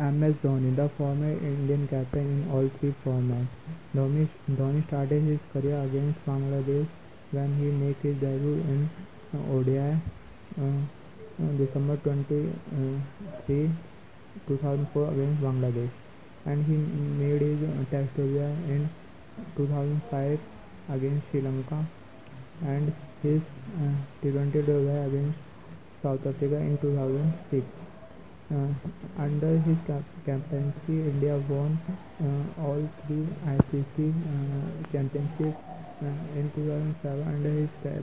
MS Dhoni, the former Indian captain in all three formats. Dhoni, started his career against Bangladesh when he made his debut in uh, ODI uh, uh, December 23, 2004 against Bangladesh, and he made his uh, test debut in 2005 against Sri Lanka, and his uh, T20 debut against South Africa in 2006. Uh, under his cap captaincy, India won uh, all three ICC uh, championships in 2007. Under his cap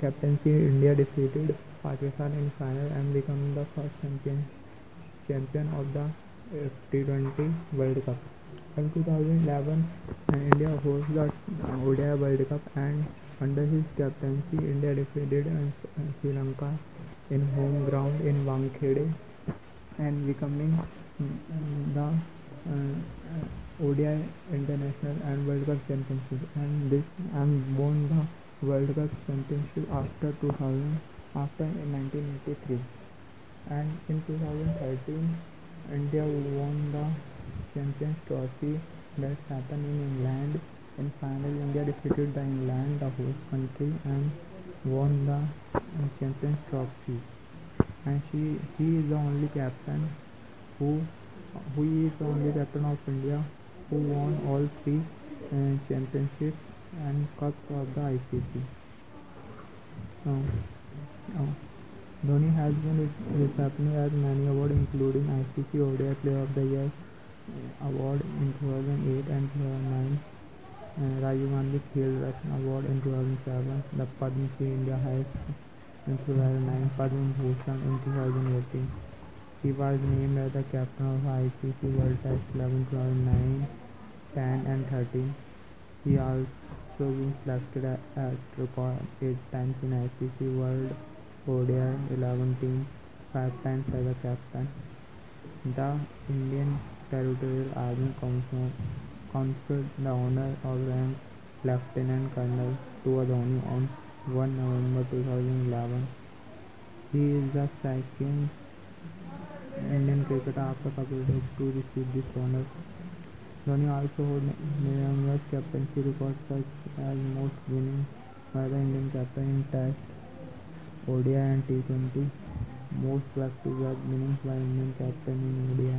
captaincy, India defeated Pakistan in final and became the first champion champion of the uh, T20 World Cup. In 2011, uh, India hosted the ODI World Cup and under his captaincy, India defeated Sri Lanka in home ground in Wankhede and becoming the uh, ODI International and World Cup Championship and this and won the World Cup Championship after 2000 after 1983 and in 2013 India won the Champions Trophy that happened in England. In final India defeated the England the host country and won the Champions Trophy and she he is the only captain who who is the only captain of India who won all three uh, championships and cups of the ICC. Uh, uh, Dhoni has been receiving as many awards including ICC ODI Player of the Year uh, award in 2008 and 2009. Uh, Rajiv Gandhi Khel Award in 2007, the Padma Shri India High in 2009, Padma Bhushan in 2018. He was named as the captain of ICC World Test 11 2009, 10 and 13. He also been selected as record 8 times in ICC World ODI 11 team, 5 times as a captain. The Indian Territorial Army conferred the honor of rank Lieutenant Colonel to Dhoni on 1 November 2011. He is the second Indian cricketer after Kapil Dev to receive this honor. Dhoni also holds numerous captaincy records such as most winnings by the Indian captain in Test, ODI and T20, most back-to-back winnings by Indian captain in ODI.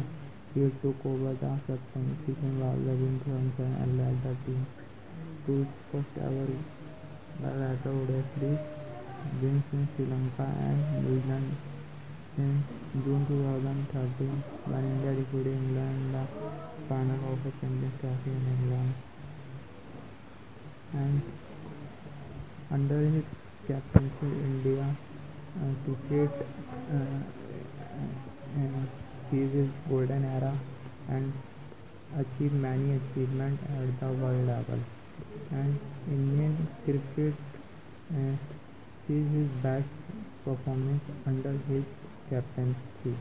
He took over the captaincy from Rahul Dravid and led the team to its first ever latter ODI series wins in Sri Lanka and New Zealand in June 2013 when India defeated England in the final of the Champions Trophy in England. And under his captaincy, India uh, took uh, uh, his golden era and achieved many achievements at the world level. And Indian cricket uh, sees his best performance under his captaincy.